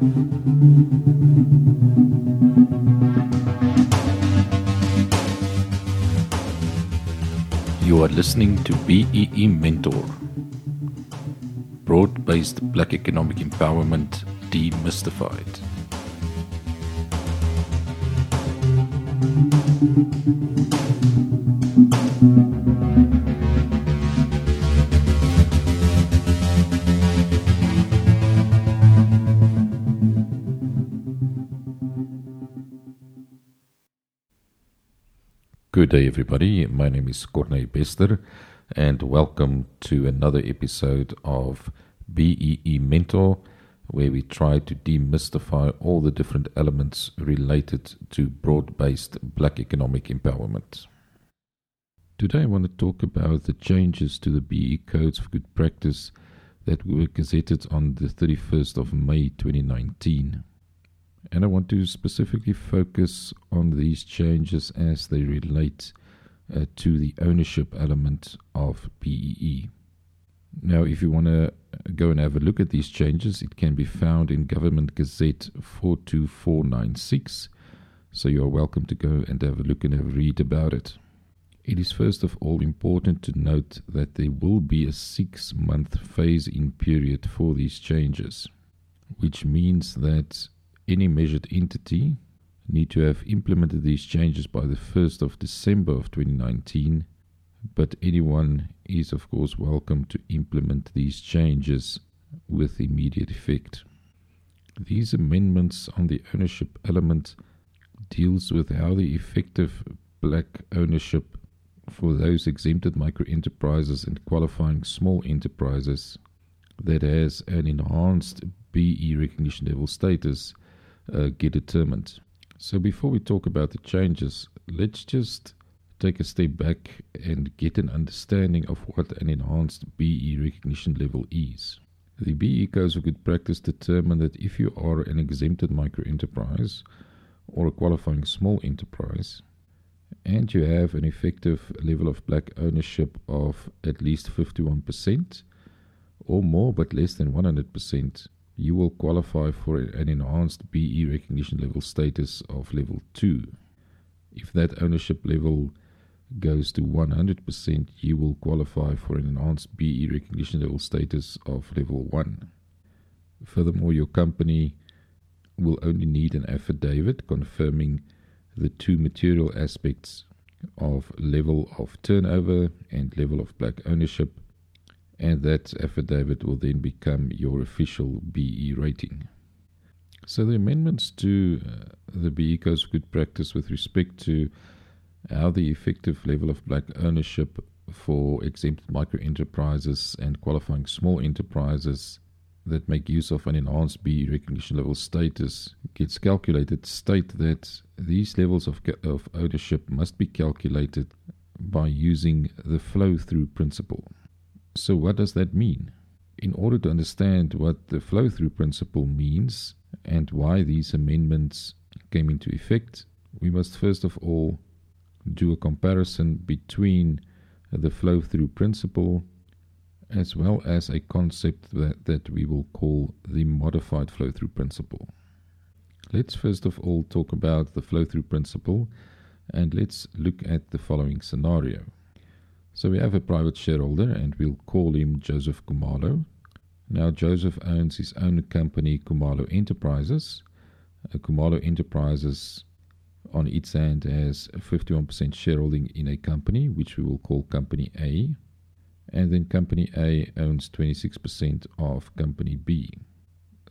You are listening to BEE Mentor, broad based black economic empowerment demystified. Good day, everybody. My name is Corney Bester, and welcome to another episode of BEE Mentor, where we try to demystify all the different elements related to broad based black economic empowerment. Today, I want to talk about the changes to the BEE Codes of Good Practice that were gazetted on the 31st of May 2019. And I want to specifically focus on these changes as they relate uh, to the ownership element of BEE. Now, if you want to go and have a look at these changes, it can be found in Government Gazette 42496. So you are welcome to go and have a look and have a read about it. It is first of all important to note that there will be a six month phase in period for these changes, which means that any measured entity need to have implemented these changes by the 1st of December of 2019, but anyone is of course welcome to implement these changes with immediate effect. These amendments on the ownership element deals with how the effective black ownership for those exempted micro enterprises and qualifying small enterprises that has an enhanced BEE recognition level status uh, get determined. So, before we talk about the changes, let's just take a step back and get an understanding of what an enhanced BEE recognition level is. The BEE codes of good practice determine that if you are an exempted micro enterprise or a qualifying small enterprise, and you have an effective level of black ownership of at least 51% or more but less than 100%, you will qualify for an enhanced BEE recognition level status of level 2. If that ownership level goes to 100%, you will qualify for an enhanced BEE recognition level status of level 1. Furthermore, your company will only need an affidavit confirming the two material aspects of level of turnover and level of black ownership and that affidavit will then become your official BEE rating. So, the amendments to uh, the BEE Codes Good Practice with respect to how the effective level of black ownership for exempt micro enterprises and qualifying small enterprises that make use of an enhanced BEE recognition level status gets calculated state that these levels of, of ownership must be calculated by using the flow through principle. So, what does that mean? In order to understand what the flow through principle means and why these amendments came into effect, we must first of all do a comparison between the flow through principle as well as a concept that, that we will call the modified flow through principle. Let's first of all talk about the flow through principle and let's look at the following scenario. So we have a private shareholder and we'll call him Joseph Khumalo. Now, Joseph owns his own company, Khumalo Enterprises. Uh, Khumalo Enterprises, on its hand, has a 51% shareholding in a company, which we will call Company A. And then Company A owns 26% of Company B.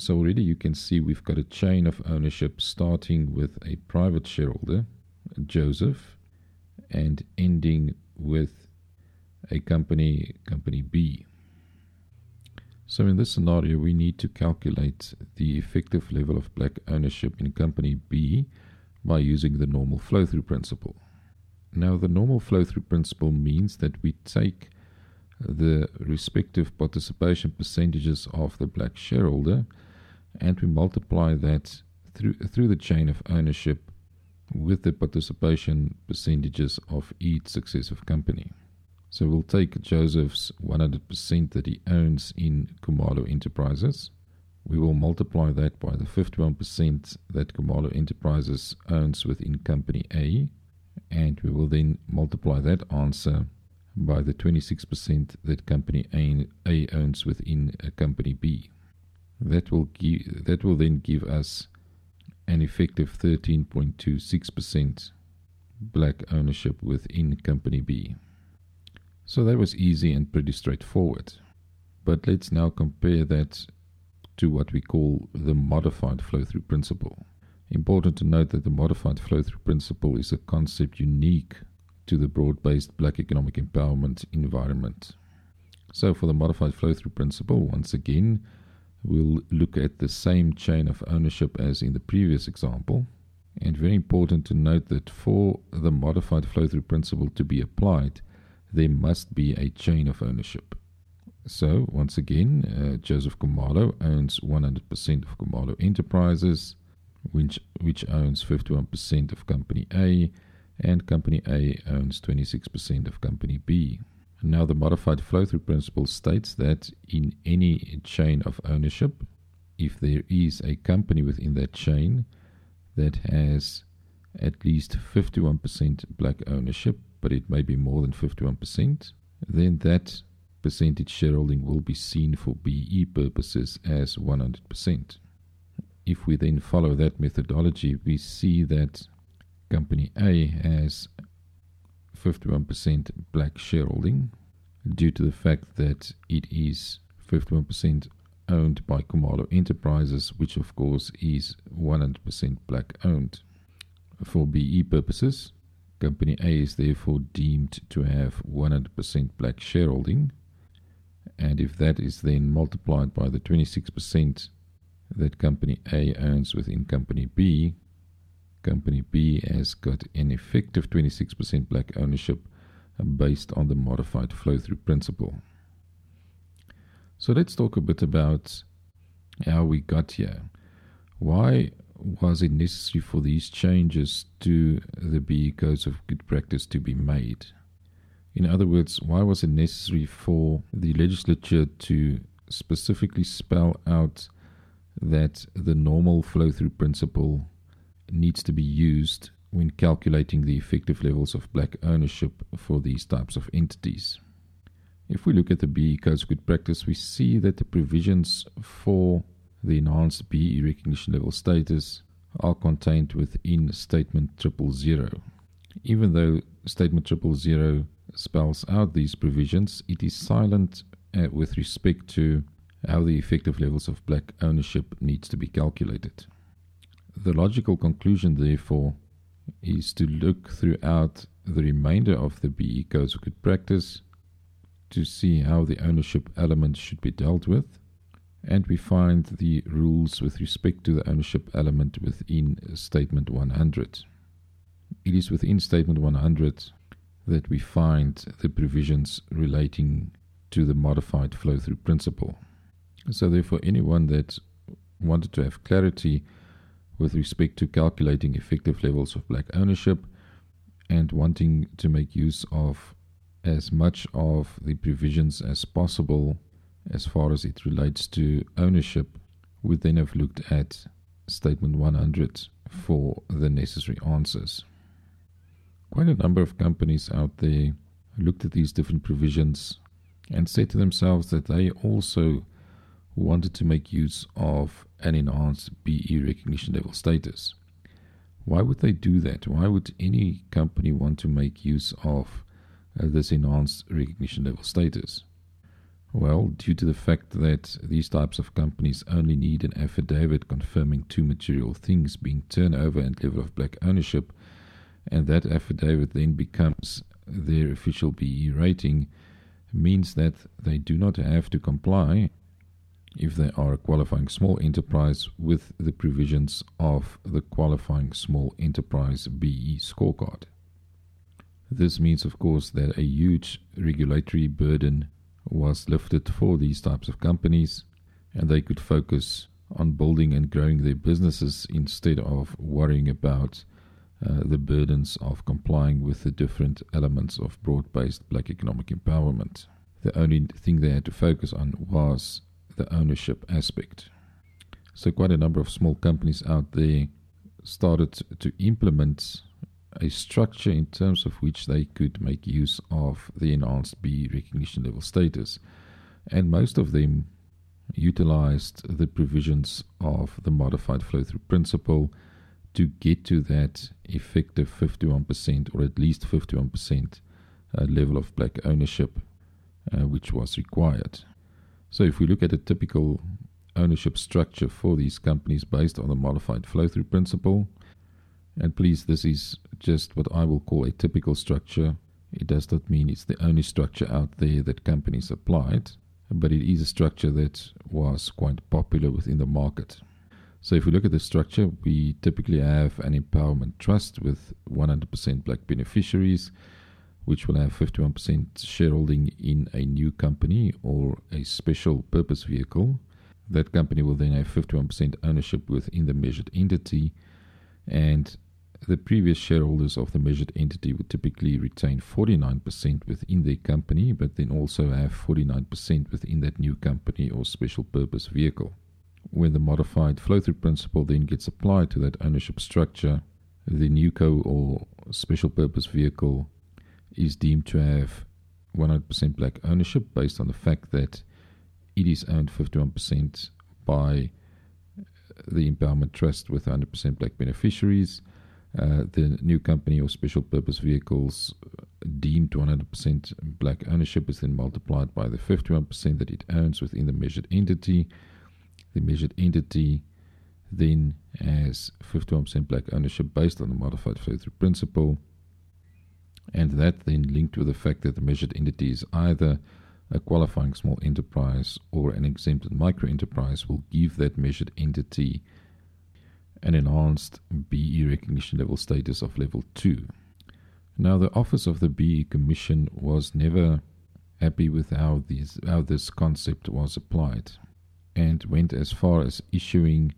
So already you can see we've got a chain of ownership starting with a private shareholder, Joseph, and ending with a company, company B. So in this scenario, we need to calculate the effective level of black ownership in company B by using the normal flow-through principle. Now, the normal flow-through principle means that we take the respective participation percentages of the black shareholder and we multiply that through, through the chain of ownership with the participation percentages of each successive company. So we'll take Joseph's 100% that he owns in Khumalo Enterprises. we will multiply that by the 51% that Khumalo Enterprises owns within Company A, and we will then multiply that answer by the 26% that Company A, A owns within uh, Company B. That will give that will then give us an effective 13.26% black ownership within Company B. So that was easy and pretty straightforward. But let's now compare that to what we call the modified flow through principle. Important to note that the modified flow through principle is a concept unique to the broad based black economic empowerment environment. So, for the modified flow through principle, once again, we'll look at the same chain of ownership as in the previous example. And very important to note that for the modified flow through principle to be applied, there must be a chain of ownership. So, once again, uh, Joseph Khumalo owns 100% of Khumalo Enterprises, which, which owns 51% of Company A, and Company A owns 26% of Company B. Now, the modified flow through principle states that in any chain of ownership, if there is a company within that chain that has at least 51% black ownership, but it may be more than 51%, then that percentage shareholding will be seen for BEE purposes as 100%. If we then follow that methodology, we see that Company A has 51% black shareholding due to the fact that it is 51% owned by Khumalo Enterprises, which of course is 100% black owned. For BEE purposes, Company A is therefore deemed to have 100% black shareholding and if that is then multiplied by the 26% that company A owns within company B, company B has got an effective 26% black ownership based on the modified flow through principle. So let's talk a bit about how we got here. Why was it necessary for these changes to the BEE codes of good practice to be made? In other words, why was it necessary for the legislature to specifically spell out that the normal flow through principle needs to be used when calculating the effective levels of black ownership for these types of entities? If we look at the BEE Codes of Good Practice, we see that the provisions for the enhanced BEE recognition level status are contained within Statement Triple Zero. Even though Statement Triple Zero spells out these provisions, it is silent uh, with respect to how the effective levels of black ownership needs to be calculated. The logical conclusion, therefore, is to look throughout the remainder of the BEE Codes of Good Practice to see how the ownership element should be dealt with, and we find the rules with respect to the ownership element within Statement 100. It is within Statement 100 that we find the provisions relating to the modified flow through principle. So, therefore, anyone that wanted to have clarity with respect to calculating effective levels of black ownership and wanting to make use of as much of the provisions as possible as far as it relates to ownership we then have looked at statement 100 for the necessary answers. Quite a number of companies out there looked at these different provisions and said to themselves that they also wanted to make use of an enhanced BEE recognition level status. Why would they do that? Why would any company want to make use of uh, this enhanced recognition level status? Well, due to the fact that these types of companies only need an affidavit confirming two material things being turnover and level of black ownership, and that affidavit then becomes their official BEE rating, means that they do not have to comply if they are a qualifying small enterprise with the provisions of the qualifying small enterprise BEE scorecard. This means, of course, that a huge regulatory burden was lifted for these types of companies, and they could focus on building and growing their businesses instead of worrying about uh, the burdens of complying with the different elements of broad based black economic empowerment. The only thing they had to focus on was the ownership aspect. So, quite a number of small companies out there started to implement a structure in terms of which they could make use of the enhanced B recognition level status. And most of them utilized the provisions of the modified flow through principle to get to that effective 51% or at least 51% uh, level of black ownership, uh, which was required. So, if we look at a typical ownership structure for these companies based on the modified flow through principle, and please, this is just what I will call a typical structure. It does not mean it's the only structure out there that companies applied, but it is a structure that was quite popular within the market. So, if we look at the structure, we typically have an empowerment trust with 100% black beneficiaries, which will have 51% shareholding in a new company or a special purpose vehicle. That company will then have 51% ownership within the measured entity, and the previous shareholders of the measured entity would typically retain 49% within their company, but then also have 49% within that new company or special purpose vehicle. When the modified flow through principle then gets applied to that ownership structure, the new co or special purpose vehicle is deemed to have 100% black ownership based on the fact that it is owned 51% by the Empowerment Trust with 100% black beneficiaries uh, the new company or special purpose vehicles deemed 100% black ownership is then multiplied by the 51% that it owns within the measured entity. The measured entity then has 51% black ownership based on the modified flow through principle. And that then linked with the fact that the measured entity is either a qualifying small enterprise or an exempted micro enterprise will give that measured entity an enhanced BEE recognition level status of level 2. Now, the Office of the BEE Commission was never happy with how, these, how this concept was applied and went as far as issuing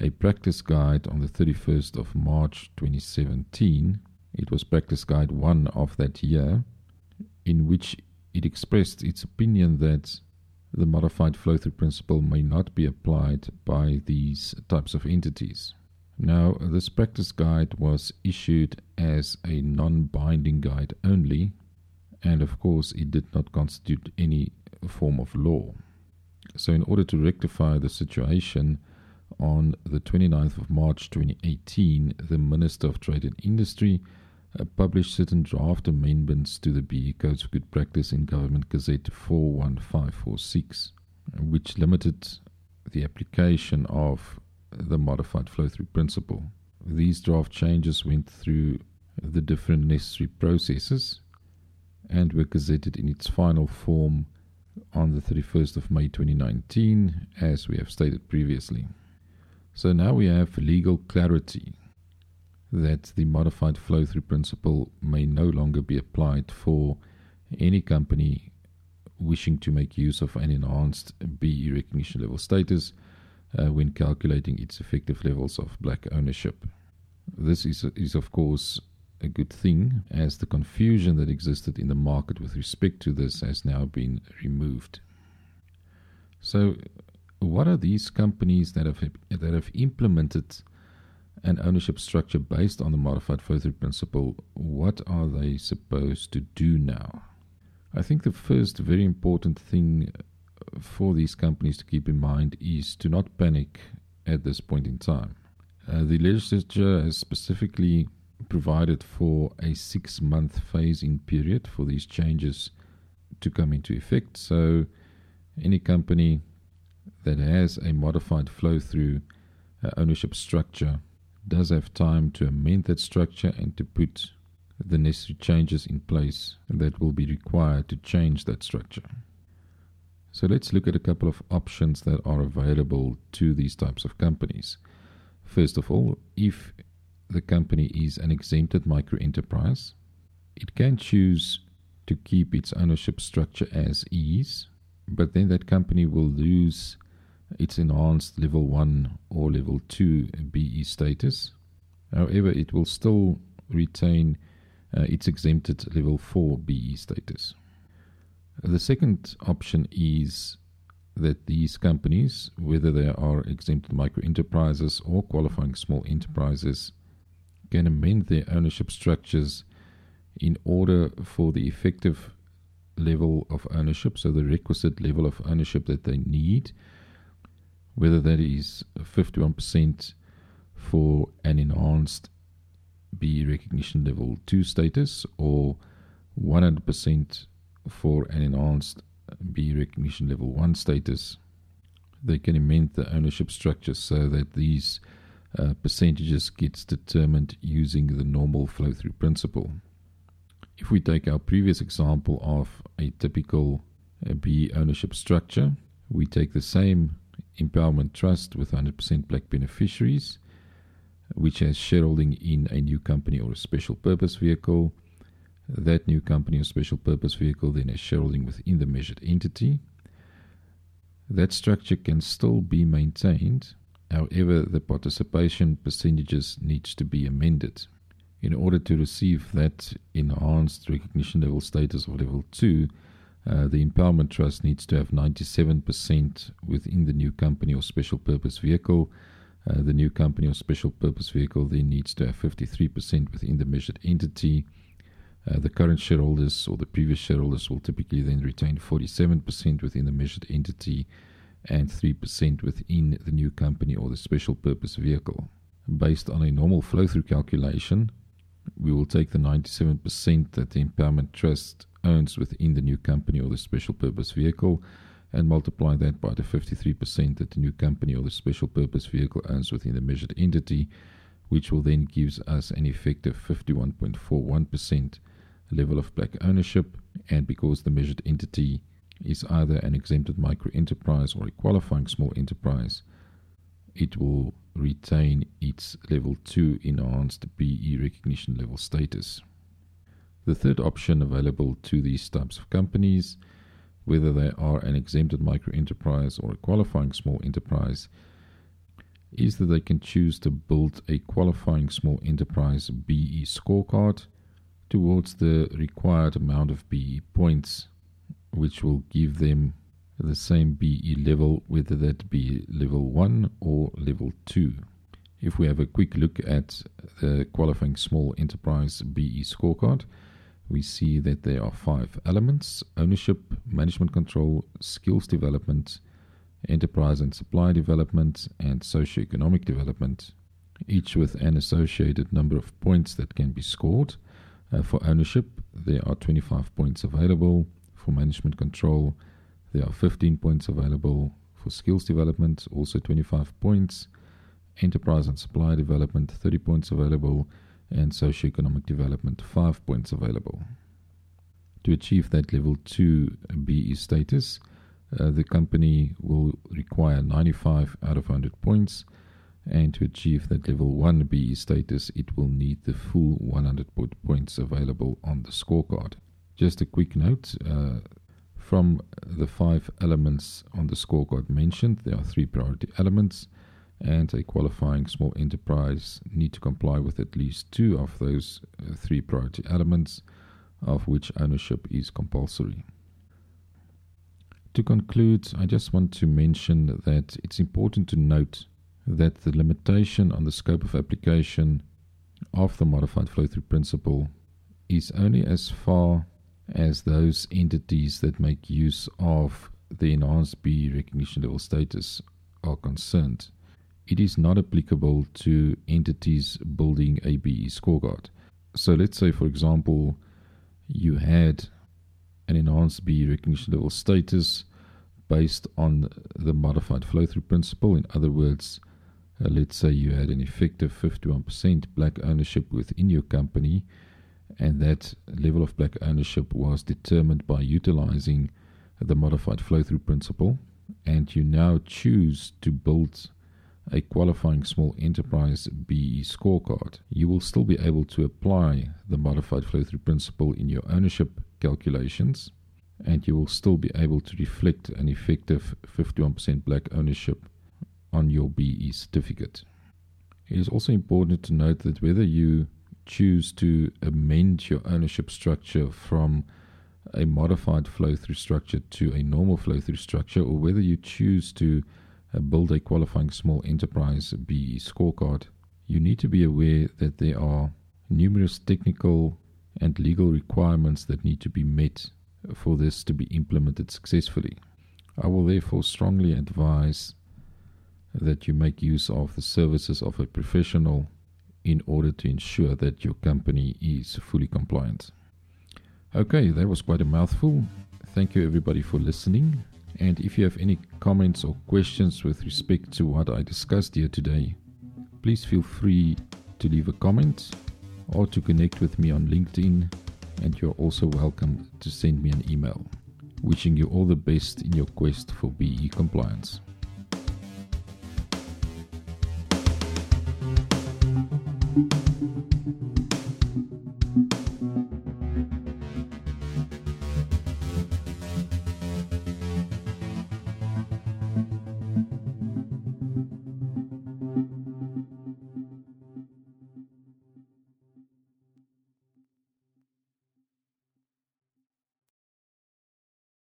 a practice guide on the 31st of March 2017. It was practice guide 1 of that year, in which it expressed its opinion that the modified flow through principle may not be applied by these types of entities. Now, this practice guide was issued as a non binding guide only, and of course, it did not constitute any form of law. So, in order to rectify the situation, on the 29th of March 2018, the Minister of Trade and Industry published certain draft amendments to the BEE Codes of Good Practice in Government Gazette 41546, which limited the application of the modified flow through principle. These draft changes went through the different necessary processes and were gazetted in its final form on the 31st of May 2019, as we have stated previously. So now we have legal clarity that the modified flow through principle may no longer be applied for any company wishing to make use of an enhanced BEE recognition level status uh, when calculating its effective levels of black ownership. This is, is, of course, a good thing, as the confusion that existed in the market with respect to this has now been removed. So, what are these companies that have that have implemented an ownership structure based on the modified flow through principle? What are they supposed to do now? I think the first very important thing for these companies to keep in mind is to not panic at this point in time. Uh, the legislature has specifically provided for a six month phase-in period for these changes to come into effect. So, any company that has a modified flow through uh, ownership structure does have time to amend that structure and to put the necessary changes in place that will be required to change that structure. So let's look at a couple of options that are available to these types of companies. First of all, if the company is an exempted micro enterprise, it can choose to keep its ownership structure as is, but then that company will lose its enhanced level 1 or level 2 BEE status. However, it will still retain uh, its exempted level 4 BEE status. The second option is that these companies, whether they are exempted micro enterprises or qualifying small enterprises, can amend their ownership structures in order for the effective level of ownership, so the requisite level of ownership that they need, whether that is 51% for an enhanced B recognition level 2 status or 100% for an enhanced B recognition level 1 status, they can amend the ownership structure so that these uh, percentages gets determined using the normal flow through principle. If we take our previous example of a typical uh, B ownership structure, we take the same empowerment trust with 100% black beneficiaries, which has shareholding in a new company or a special purpose vehicle. That new company or special purpose vehicle then has shareholding within the measured entity. That structure can still be maintained, however, the participation percentages needs to be amended in order to receive that enhanced recognition level status of level 2, uh, the empowerment trust needs to have 97% within the new company or special purpose vehicle. Uh, the new company or special purpose vehicle then needs to have 53% within the measured entity. Uh, the current shareholders or the previous shareholders will typically then retain 47% within the measured entity and 3% within the new company or the special purpose vehicle. Based on a normal flow through calculation, we will take the 97% that the empowerment trust owns within the new company or the special purpose vehicle and multiply that by the 53% that the new company or the special purpose vehicle owns within the measured entity, which will then gives us an effective 51.41% level of black ownership. And because the measured entity is either an exempted micro enterprise or a qualifying small enterprise, it will retain its level 2 enhanced BEE recognition level status. The third option available to these types of companies, whether they are an exempted micro enterprise or a qualifying small enterprise, is that they can choose to build a qualifying small enterprise BEE scorecard towards the required amount of BEE points, which will give them the same BEE level, whether that be level 1 or level 2. If we have a quick look at the qualifying small enterprise BEE scorecard, we see that there are five elements ownership, management control, skills development, enterprise and supply development, and socioeconomic development, each with an associated number of points that can be scored. Uh, for ownership, there are 25 points available. For management control, there are 15 points available for skills development, also 25 points. Enterprise and supply development, 30 points available. And socioeconomic development, 5 points available. To achieve that level 2 BEE status, uh, the company will require 95 out of 100 points. And to achieve that level 1 BEE status, it will need the full 100 points available on the scorecard. Just a quick note uh, from the five elements on the scorecard mentioned, there are three priority elements, and a qualifying small enterprise need to comply with at least two of those uh, three priority elements, of which ownership is compulsory. To conclude, I just want to mention that it's important to note that the limitation on the scope of application of the modified flow through principle is only as far as those entities that make use of the enhanced B recognition level status are concerned. It is not applicable to entities building a BEE scorecard. So let's say, for example, you had an enhanced BEE recognition level status based on the modified flow through principle. In other words, uh, let's say you had an effective 51% black ownership within your company and that level of black ownership was determined by utilizing the modified flow through principle. And you now choose to build a qualifying small enterprise BEE scorecard. You will still be able to apply the modified flow through principle in your ownership calculations, and you will still be able to reflect an effective 51% black ownership on your BEE certificate. It is also important to note that whether you choose to amend your ownership structure from a modified flow through structure to a normal flow through structure, or whether you choose to Uh, build a qualifying small enterprise BEE scorecard, you need to be aware that there are numerous technical and legal requirements that need to be met for this to be implemented successfully. I will therefore strongly advise that you make use of the services of a professional in order to ensure that your company is fully compliant. Okay, that was quite a mouthful. Thank you everybody for listening. And if you have any comments or questions with respect to what I discussed here today, please feel free to leave a comment or to connect with me on LinkedIn. And you're also welcome to send me an email. Wishing you all the best in your quest for BEE compliance.